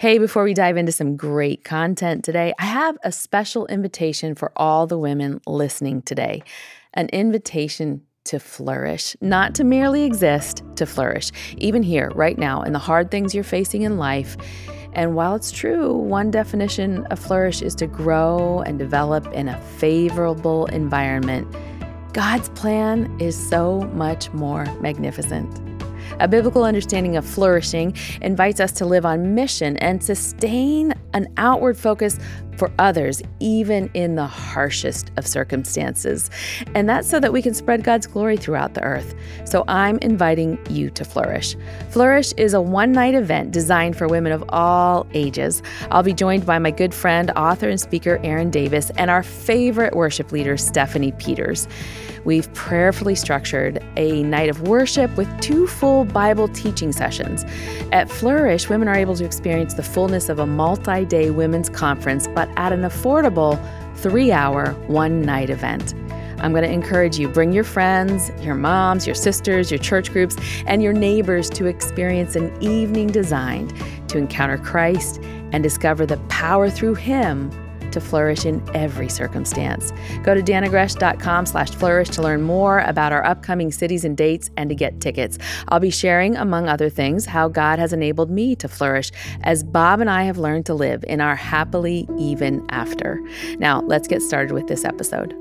Hey, before we dive into some great content today, I have a special invitation for all the women listening today an invitation to flourish, not to merely exist, to flourish, even here, right now, in the hard things you're facing in life. And while it's true, one definition of flourish is to grow and develop in a favorable environment, God's plan is so much more magnificent. A biblical understanding of flourishing invites us to live on mission and sustain an outward focus for others, even in the harshest of circumstances. And that's so that we can spread God's glory throughout the earth. So I'm inviting you to Flourish. Flourish is a one night event designed for women of all ages. I'll be joined by my good friend, author, and speaker Erin Davis, and our favorite worship leader, Stephanie Peters. We've prayerfully structured a night of worship with two full Bible teaching sessions. At Flourish, women are able to experience the fullness of a multi day women's conference, but at an affordable three hour, one night event. I'm going to encourage you bring your friends, your moms, your sisters, your church groups, and your neighbors to experience an evening designed to encounter Christ and discover the power through Him to flourish in every circumstance. Go to dannahgresh.com slash flourish to learn more about our upcoming cities and dates and to get tickets. I'll be sharing, among other things, how God has enabled me to flourish as Bob and I have learned to live in our happily even after. Now, let's get started with this episode.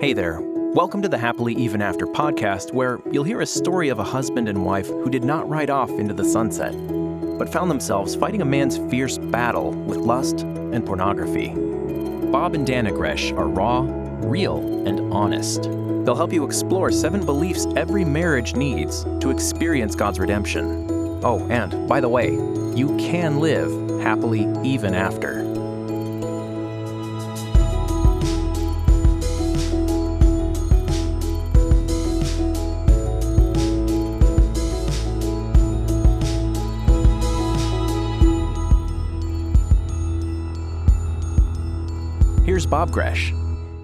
Hey there. Welcome to the Happily Even After podcast, where you'll hear a story of a husband and wife who did not ride off into the sunset but found themselves fighting a man's fierce battle with lust and pornography. Bob and Dannah Gresh are raw, real, and honest. They'll help you explore seven beliefs every marriage needs to experience God's redemption. Oh, and by the way, you can live happily even after. Bob Gresh.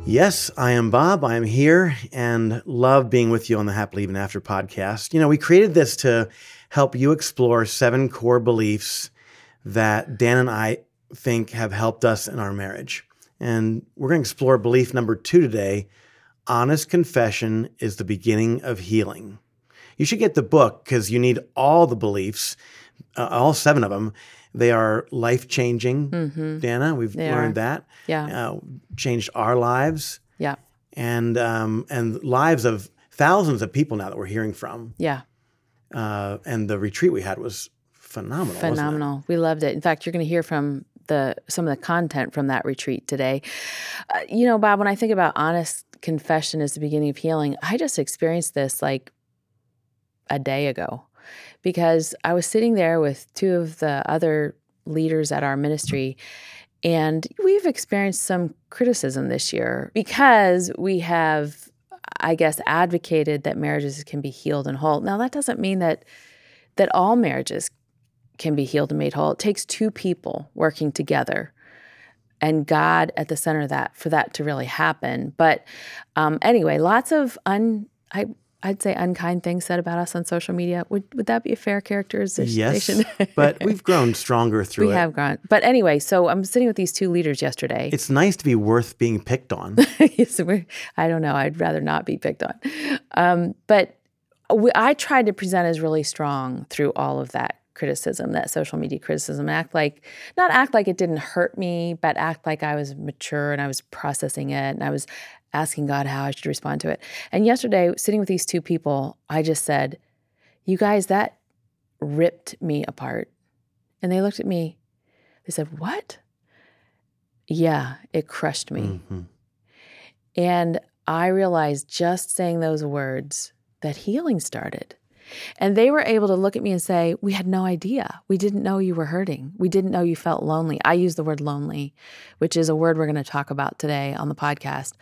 Yes, I am Bob. I am here and love being with you on the Happily Even After podcast. You know, we created this to help you explore seven core beliefs that Dan and I think have helped us in our marriage. And we're going to explore belief number two today honest confession is the beginning of healing. You should get the book because you need all the beliefs, uh, all seven of them. They are life changing, mm-hmm. Dannah. We've they learned are. that. Yeah. Uh, changed our lives. Yeah. And um, and lives of thousands of people now that we're hearing from. Yeah. Uh, and the retreat we had was phenomenal. Phenomenal. We loved it. In fact, you're going to hear from the some of the content from that retreat today. Uh, you know, Bob, when I think about honest confession as the beginning of healing, I just experienced this like a day ago because I was sitting there with two of the other leaders at our ministry. And we've experienced some criticism this year because we have, I guess, advocated that marriages can be healed and whole. Now, that doesn't mean that that all marriages can be healed and made whole. It takes two people working together and God at the center of that for that to really happen. But um, anyway, lots of un I I'd say unkind things said about us on social media. Would would that be a fair characterization? Yes, but we've grown stronger through we it. We have grown. But anyway, so I'm sitting with these two leaders yesterday. It's nice to be worth being picked on. yes, I don't know. I'd rather not be picked on. Um, but we, I tried to present as really strong through all of that criticism, that social media criticism, act like not act like it didn't hurt me, but act like I was mature and I was processing it and I was asking God how I should respond to it. And yesterday, sitting with these two people, I just said, You guys, that ripped me apart. And they looked at me. They said, What? Yeah, it crushed me. Mm-hmm. And I realized just saying those words that healing started. And they were able to look at me and say, We had no idea. We didn't know you were hurting. We didn't know you felt lonely. I use the word lonely, which is a word we're going to talk about today on the podcast.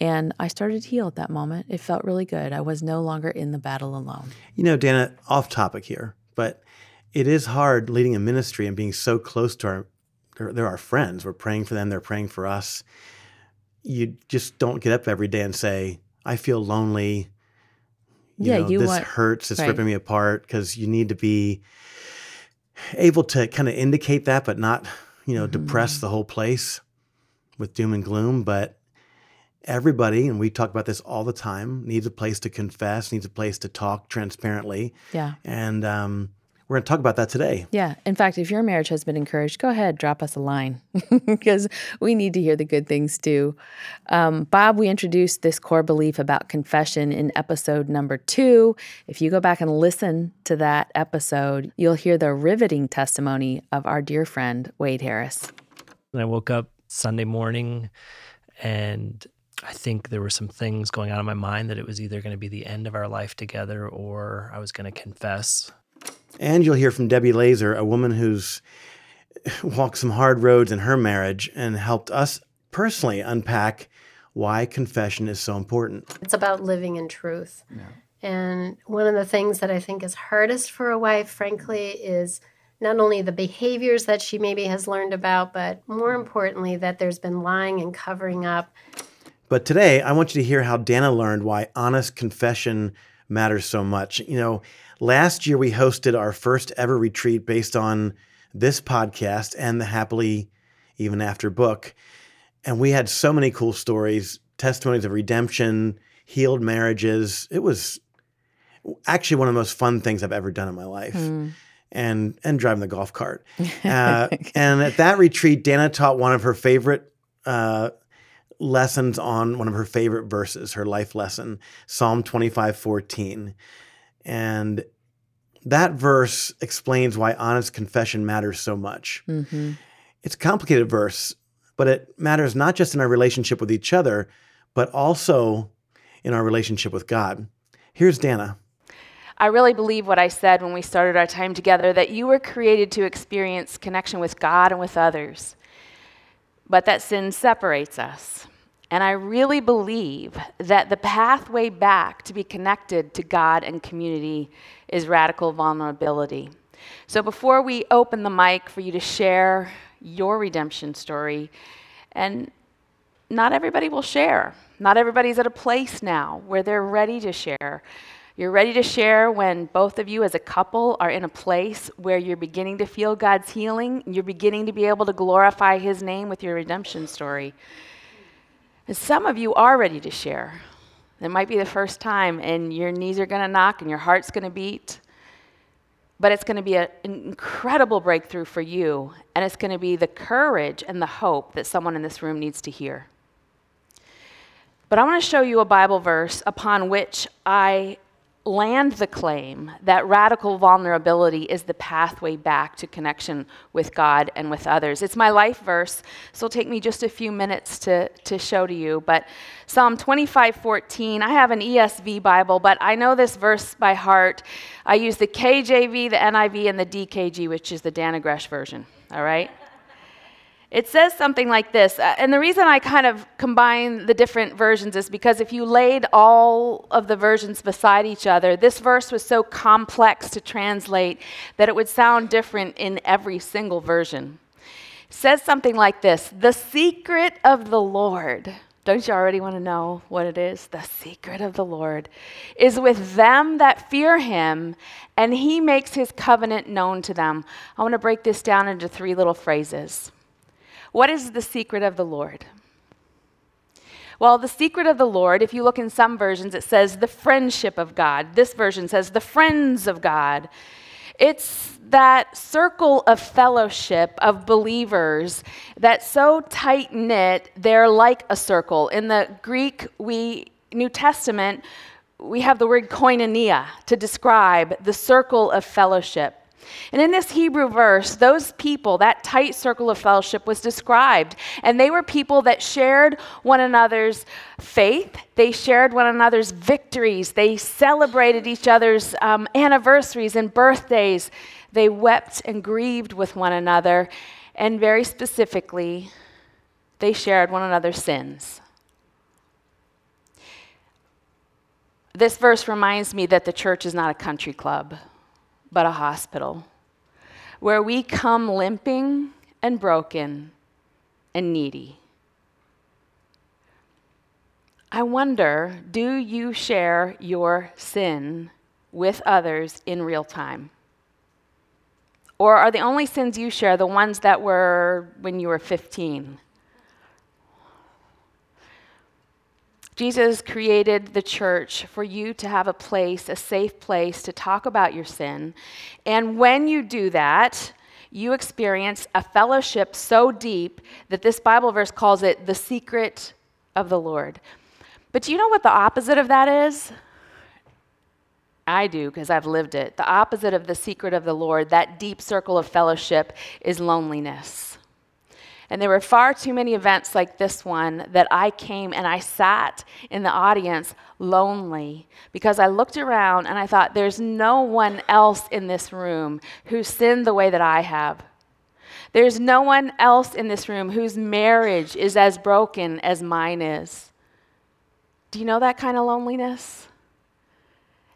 And I started to heal at that moment. It felt really good. I was no longer in the battle alone. You know, Dannah, off topic here, but it is hard leading a ministry and being so close to our, they're, they're our friends. We're praying for them, they're praying for us. You just don't get up every day and say, I feel lonely. You Yeah, know, you this want- hurts. It's right. ripping me apart because you need to be able to kind of indicate that, but not, you know, Mm-hmm. depress the whole place with doom and gloom. But everybody, and we talk about this all the time, needs a place to confess, needs a place to talk transparently. Yeah. And um, we're going to talk about that today. Yeah. In fact, if your marriage has been encouraged, go ahead, drop us a line because we need to hear the good things too. Um, Bob, we introduced this core belief about confession in episode number two. If you go back and listen to that episode, you'll hear the riveting testimony of our dear friend, Wade Harris. And I woke up Sunday morning and I think there were some things going on in my mind that it was either going to be the end of our life together or I was going to confess. And you'll hear from Debbie Laaser, a woman who's walked some hard roads in her marriage and helped us personally unpack why confession is so important. It's about living in truth. And one of the things that I think is hardest for a wife, frankly, is not only the behaviors that she maybe has learned about, but more importantly, that there's been lying and covering up. But today, I want you to hear how Dannah learned why honest confession matters so much. You know, last year we hosted our first ever retreat based on this podcast and the Happily Even After book. And we had so many cool stories, testimonies of redemption, healed marriages. It was actually one of the most fun things I've ever done in my life. And and driving the golf cart. Uh, and at that retreat, Dannah taught one of her favorite uh, lessons on one of her favorite verses, her life lesson, Psalm 25, 14. And that verse explains why honest confession matters so much. Mm-hmm. It's a complicated verse, but it matters not just in our relationship with each other, but also in our relationship with God. Here's Dannah. I really believe what I said when we started our time together that you were created to experience connection with God and with others, but that sin separates us. And I really believe that the pathway back to be connected to God and community is radical vulnerability. So before we open the mic for you to share your redemption story, and not everybody will share. Not everybody's at a place now where they're ready to share. You're ready to share when both of you as a couple are in a place where you're beginning to feel God's healing, you're beginning to be able to glorify His name with your redemption story. And some of you are ready to share. It might be the first time, and your knees are going to knock and your heart's going to beat. But it's going to be an incredible breakthrough for you, and it's going to be the courage and the hope that someone in this room needs to hear. But I want to show you a Bible verse upon which I land the claim that radical vulnerability is the pathway back to connection with God and with others. It's my life verse, so it'll take me just a few minutes to, to show to you. But Psalm 25 14, I have an ESV Bible, but I know this verse by heart. I use the KJV, the NIV, and the DKG, which is the Dannah Gresh version. All right? It says something like this, uh, and the reason I kind of combine the different versions is because if you laid all of the versions beside each other, this verse was so complex to translate that it would sound different in every single version. It says something like this The secret of the Lord. Don't you already want to know what it is? The secret of the Lord is with them that fear him, and he makes his covenant known to them. I want to break this down into three little phrases. What is the secret of the Lord? Well, the secret of the Lord, if you look in some versions, it says the friendship of God. This version says the friends of God. It's that circle of fellowship of believers that's so tight knit, they're like a circle. In the Greek, we New Testament, we have the word koinonia to describe the circle of fellowship. And in this Hebrew verse, those people, that tight circle of fellowship was described. And they were people that shared one another's faith, they shared one another's victories, they celebrated each other's um, anniversaries and birthdays, they wept and grieved with one another, and very specifically, they shared one another's sins. This verse reminds me that the church is not a country club but a hospital where we come limping and broken and needy. I wonder do you share your sin with others in real time? Or are the only sins you share the ones that were when you were 15? Jesus created the church for you to have a place, a safe place to talk about your sin. And when you do that, you experience a fellowship so deep that this Bible verse calls it the secret of the Lord. But do you know what the opposite of that is? I do because I've lived it. The opposite of the secret of the Lord, that deep circle of fellowship, is loneliness. And there were far too many events like this one that I came and I sat in the audience lonely because I looked around and I thought, there's no one else in this room who sinned the way that I have. There's no one else in this room whose marriage is as broken as mine is. Do you know that kind of loneliness?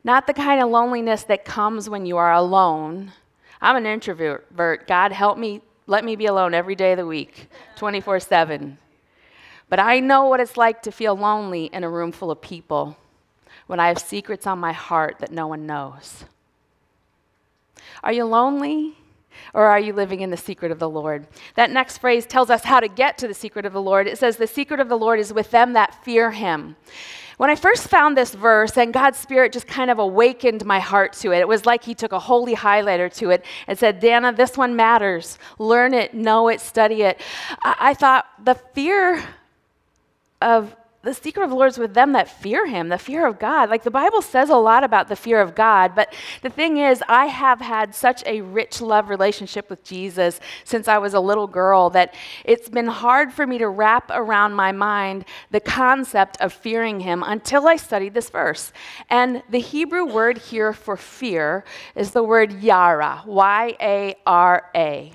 Not the kind of loneliness that comes when you are alone. I'm an introvert. God help me let me be alone every day of the week, 24 7. But I know what it's like to feel lonely in a room full of people when I have secrets on my heart that no one knows. Are you lonely? Or are you living in the secret of the Lord? That next phrase tells us how to get to the secret of the Lord. It says, The secret of the Lord is with them that fear him. When I first found this verse, and God's Spirit just kind of awakened my heart to it, it was like He took a holy highlighter to it and said, Dannah, this one matters. Learn it, know it, study it. I, I thought the fear of the secret of the Lord is with them that fear him, the fear of God. Like the Bible says a lot about the fear of God, but the thing is, I have had such a rich love relationship with Jesus since I was a little girl that it's been hard for me to wrap around my mind the concept of fearing him until I studied this verse. And the Hebrew word here for fear is the word yara, Y A R A.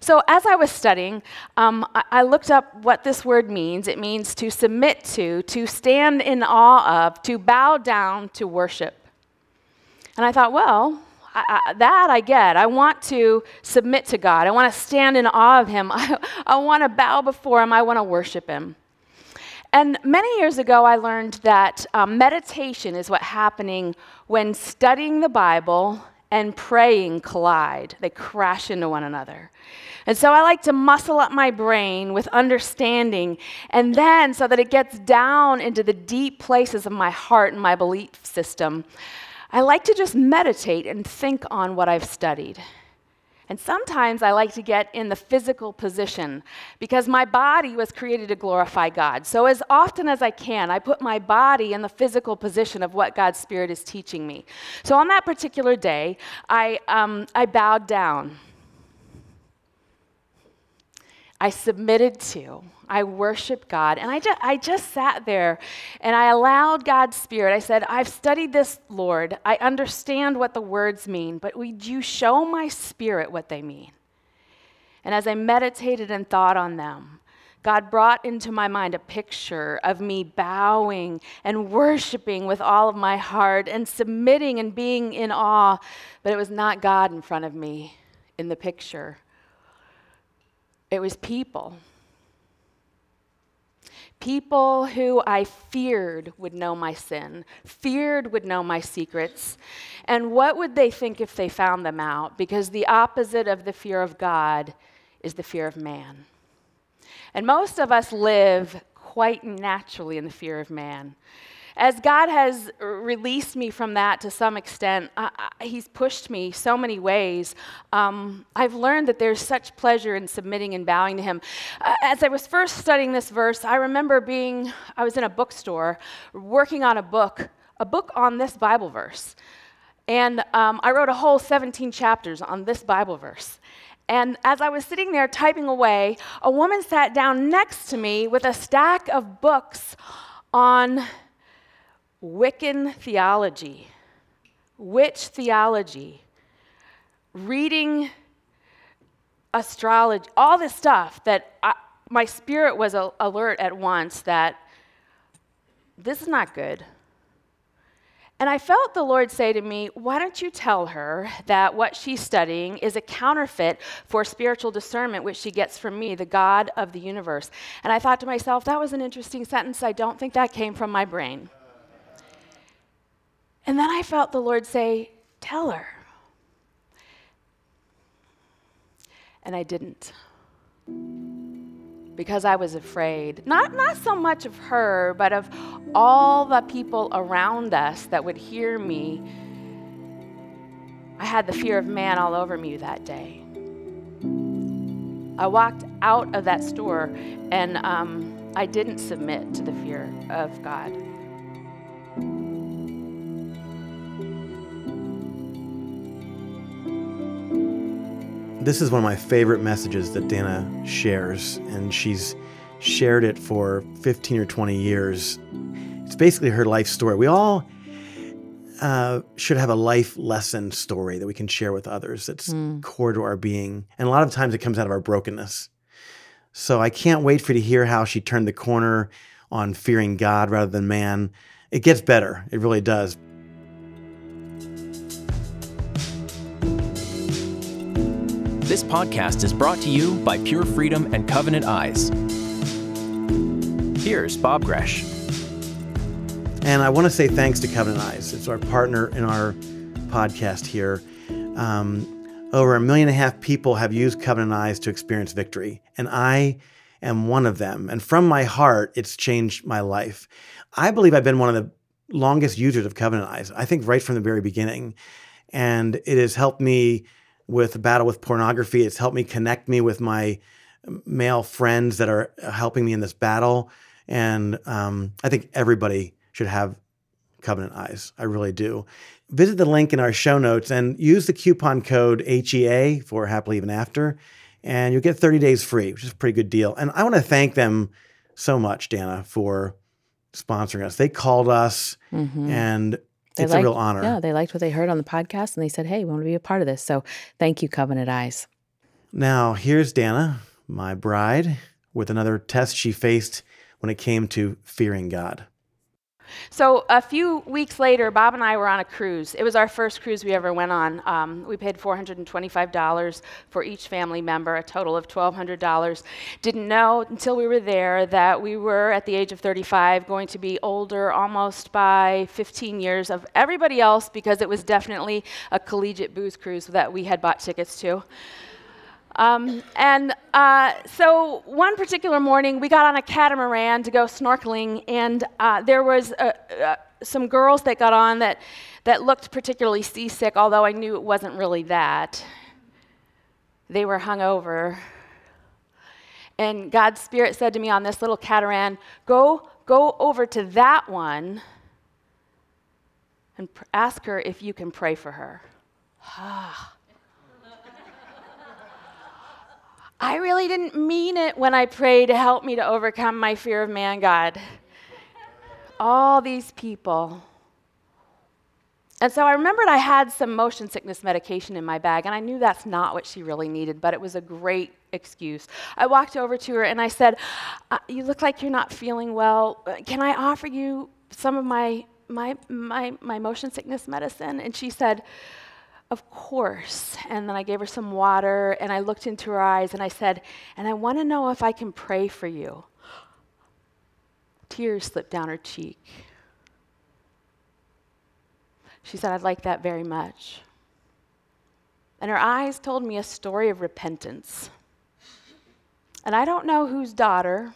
So, as I was studying, um, I, looked up what this word means. It means to submit to, to stand in awe of, to bow down, to worship. And I thought, well, I, I, that I get. I want to submit to God. I want to stand in awe of Him. I, I want to bow before Him. I want to worship Him. And many years ago, I learned that um, meditation is what's happening when studying the Bible and praying collide, they crash into one another. And so I like to muscle up my brain with understanding, and then so that it gets down into the deep places of my heart and my belief system, I like to just meditate and think on what I've studied. And sometimes I like to get in the physical position because my body was created to glorify God. So, as often as I can, I put my body in the physical position of what God's Spirit is teaching me. So, on that particular day, I, um, I bowed down. I submitted to. I worshiped God. And I just, I just sat there and I allowed God's Spirit. I said, I've studied this, Lord. I understand what the words mean, but would you show my spirit what they mean? And as I meditated and thought on them, God brought into my mind a picture of me bowing and worshiping with all of my heart and submitting and being in awe, but it was not God in front of me in the picture. It was people people who I feared would know my sin, feared would know my secrets. And what would they think if they found them out? Because the opposite of the fear of God is the fear of man. And most of us live quite naturally in the fear of man as God has released me from that to some extent, He's pushed me so many ways. Um, I've learned that there's such pleasure in submitting and bowing to Him. Uh, as I was first studying this verse, I remember being, I was in a bookstore working on a book, a book on this Bible verse. And um, I wrote a whole 17 chapters on this Bible verse. And as I was sitting there typing away, a woman sat down next to me with a stack of books on Wiccan theology, witch theology, reading astrology, all this stuff that I, my spirit was alert at once that this is not good. And I felt the Lord say to me, Why don't you tell her that what she's studying is a counterfeit for spiritual discernment, which she gets from me, the God of the universe? And I thought to myself, That was an interesting sentence. I don't think that came from my brain. And then I felt the Lord say, Tell her. And I didn't because I was afraid. Not, not so much of her, but of all the people around us that would hear me. I had the fear of man all over me that day. I walked out of that store and um, I didn't submit to the fear of God. This is one of my favorite messages that Dannah shares, and she's shared it for 15 or 20 years. It's basically her life story. We all uh, should have a life lesson story that we can share with others that's mm. core to our being. And a lot of times it comes out of our brokenness. So I can't wait for you to hear how she turned the corner on fearing God rather than man. It gets better, it really does. This podcast is brought to you by Pure Freedom and Covenant Eyes. Here's Bob Gresh. And I want to say thanks to Covenant Eyes. It's our partner in our podcast here. Um, over a million and a half people have used Covenant Eyes to experience victory, and I am one of them. And from my heart, it's changed my life. I believe I've been one of the longest users of Covenant Eyes, I think right from the very beginning. And it has helped me with the battle with pornography. It's helped me connect me with my male friends that are helping me in this battle. And um, I think everybody should have Covenant Eyes. I really do. Visit the link in our show notes and use the coupon code HEA for Happily Even After, and you'll get 30 days free, which is a pretty good deal. And I want to thank them so much, Dannah, for sponsoring us. They called us mm-hmm. and they it's liked, a real honor. Yeah, they liked what they heard on the podcast and they said, hey, we want to be a part of this. So thank you, Covenant Eyes. Now, here's Dannah, my bride, with another test she faced when it came to fearing God. So a few weeks later, Bob and I were on a cruise. It was our first cruise we ever went on. Um, we paid $425 for each family member, a total of $1,200. Didn't know until we were there that we were, at the age of 35, going to be older almost by 15 years of everybody else because it was definitely a collegiate booze cruise that we had bought tickets to. Um, and uh, so one particular morning, we got on a catamaran to go snorkeling, and uh, there was uh, uh, some girls that got on that, that looked particularly seasick, although I knew it wasn't really that. They were hungover. And God's Spirit said to me on this little catamaran, go, go over to that one and pr- ask her if you can pray for her. I really didn't mean it when I prayed to help me to overcome my fear of man, God. All these people. And so I remembered I had some motion sickness medication in my bag, and I knew that's not what she really needed, but it was a great excuse. I walked over to her and I said, uh, You look like you're not feeling well. Can I offer you some of my, my, my, my motion sickness medicine? And she said, of course. And then I gave her some water and I looked into her eyes and I said, And I want to know if I can pray for you. Tears slipped down her cheek. She said, I'd like that very much. And her eyes told me a story of repentance. And I don't know whose daughter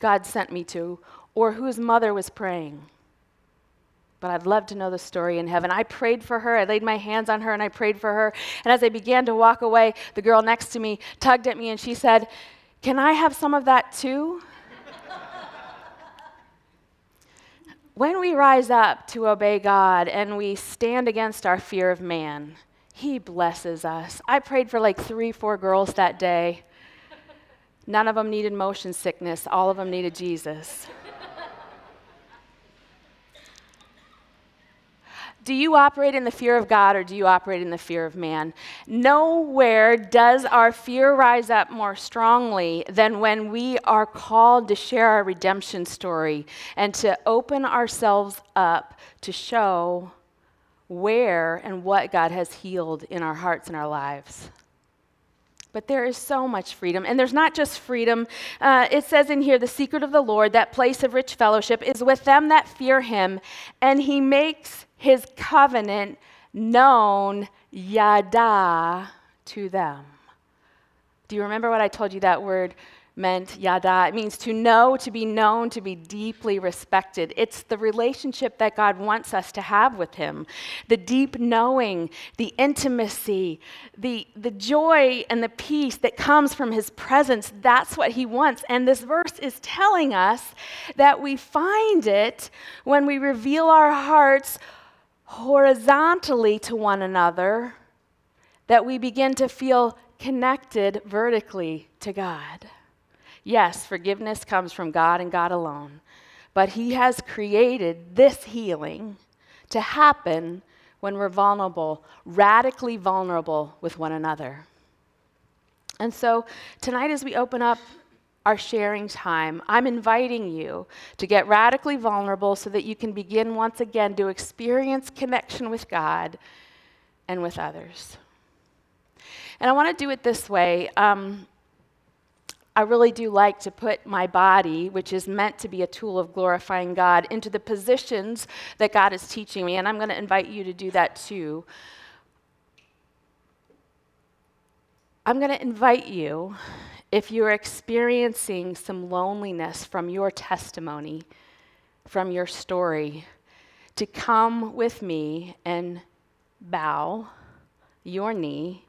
God sent me to or whose mother was praying but I'd love to know the story in heaven. I prayed for her. I laid my hands on her and I prayed for her. And as I began to walk away, the girl next to me tugged at me and she said, Can I have some of that too? when we rise up to obey God and we stand against our fear of man, He blesses us. I prayed for like three, four girls that day. None of them needed motion sickness, all of them needed Jesus. Do you operate in the fear of God or do you operate in the fear of man? Nowhere does our fear rise up more strongly than when we are called to share our redemption story and to open ourselves up to show where and what God has healed in our hearts and our lives. But there is so much freedom. And there's not just freedom. Uh, it says in here, the secret of the Lord, that place of rich fellowship, is with them that fear him, and he makes his covenant known, yada, to them. Do you remember what I told you that word meant yada. It means to know, to be known, to be deeply respected. It's the relationship that God wants us to have with Him. The deep knowing, the intimacy, the, the joy and the peace that comes from His presence. That's what He wants. And this verse is telling us that we find it when we reveal our hearts horizontally to one another, that we begin to feel connected vertically to God. Yes, forgiveness comes from God and God alone, but He has created this healing to happen when we're vulnerable, radically vulnerable with one another. And so tonight, as we open up our sharing time, I'm inviting you to get radically vulnerable so that you can begin once again to experience connection with God and with others. And I want to do it this way. Um, I really do like to put my body, which is meant to be a tool of glorifying God, into the positions that God is teaching me. And I'm going to invite you to do that too. I'm going to invite you, if you're experiencing some loneliness from your testimony, from your story, to come with me and bow your knee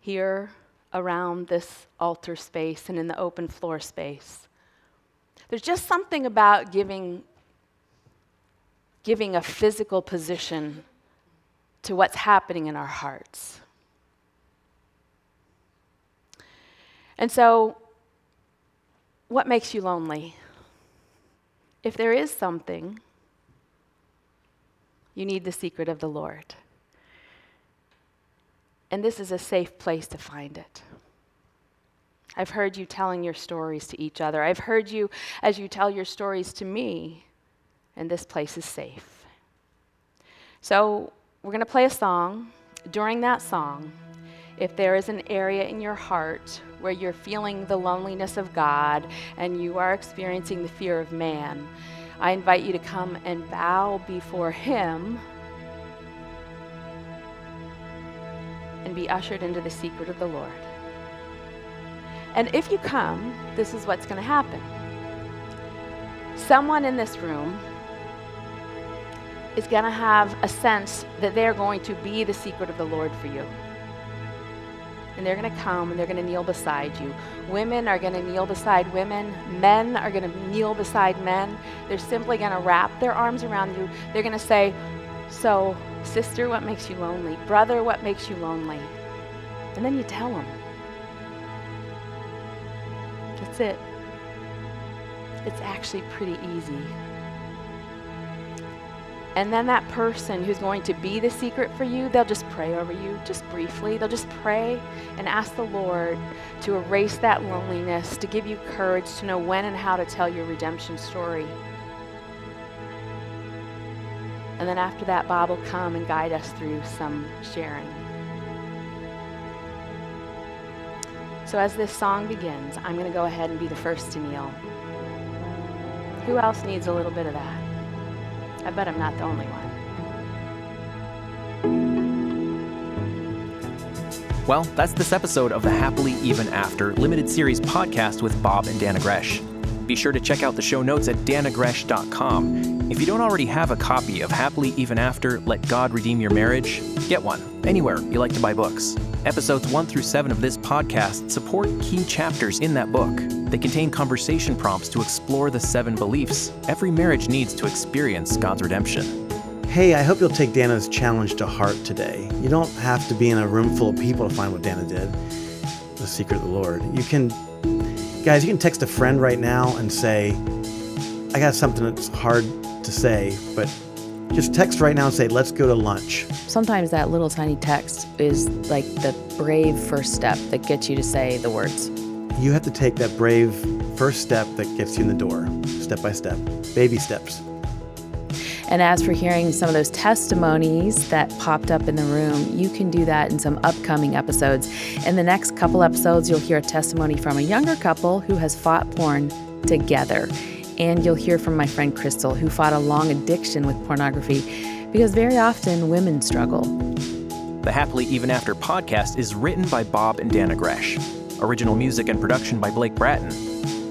here around this altar space and in the open floor space. There's just something about giving, giving a physical position to what's happening in our hearts. And so, what makes you lonely? If there is something, you need the secret of the Lord. And this is a safe place to find it. I've heard you telling your stories to each other. I've heard you as you tell your stories to me, and this place is safe. So, we're going to play a song. During that song, if there is an area in your heart where you're feeling the loneliness of God and you are experiencing the fear of man, I invite you to come and bow before Him and be ushered into the secret of the Lord. And if you come, this is what's going to happen. Someone in this room is going to have a sense that they're going to be the secret of the Lord for you. And they're going to come and they're going to kneel beside you. Women are going to kneel beside women. Men are going to kneel beside men. They're simply going to wrap their arms around you. They're going to say, So, Sister, what makes you lonely? Brother, what makes you lonely? And then you tell them. That's it. It's actually pretty easy. And then that person who's going to be the secret for you, they'll just pray over you, just briefly. They'll just pray and ask the Lord to erase that loneliness, to give you courage to know when and how to tell your redemption story. And then after that, Bob will come and guide us through some sharing. So as this song begins, I'm going to go ahead and be the first to kneel. Who else needs a little bit of that? I bet I'm not the only one. Well, that's this episode of the Happily Even After limited series podcast with Bob and Dannah Gresh. Be sure to check out the show notes at dannahgresh.com. If you don't already have a copy of Happily Even After Let God Redeem Your Marriage, get one anywhere you like to buy books. Episodes 1 through 7 of this podcast support key chapters in that book. They contain conversation prompts to explore the seven beliefs every marriage needs to experience God's redemption. Hey, I hope you'll take Dannah's challenge to heart today. You don't have to be in a room full of people to find what Dannah did, the secret of the Lord. You can Guys, you can text a friend right now and say, I got something that's hard to say, but Just text right now and say, let's go to lunch. Sometimes that little tiny text is like the brave first step that gets you to say the words. You have to take that brave first step that gets you in the door, step by step, baby steps. And as for hearing some of those testimonies that popped up in the room, you can do that in some upcoming episodes. In the next couple episodes, you'll hear a testimony from a younger couple who has fought porn together. And you'll hear from my friend Crystal, who fought a long addiction with pornography, because very often women struggle. The Happily Even After podcast is written by Bob and Dannah Gresh. Original music and production by Blake Bratton.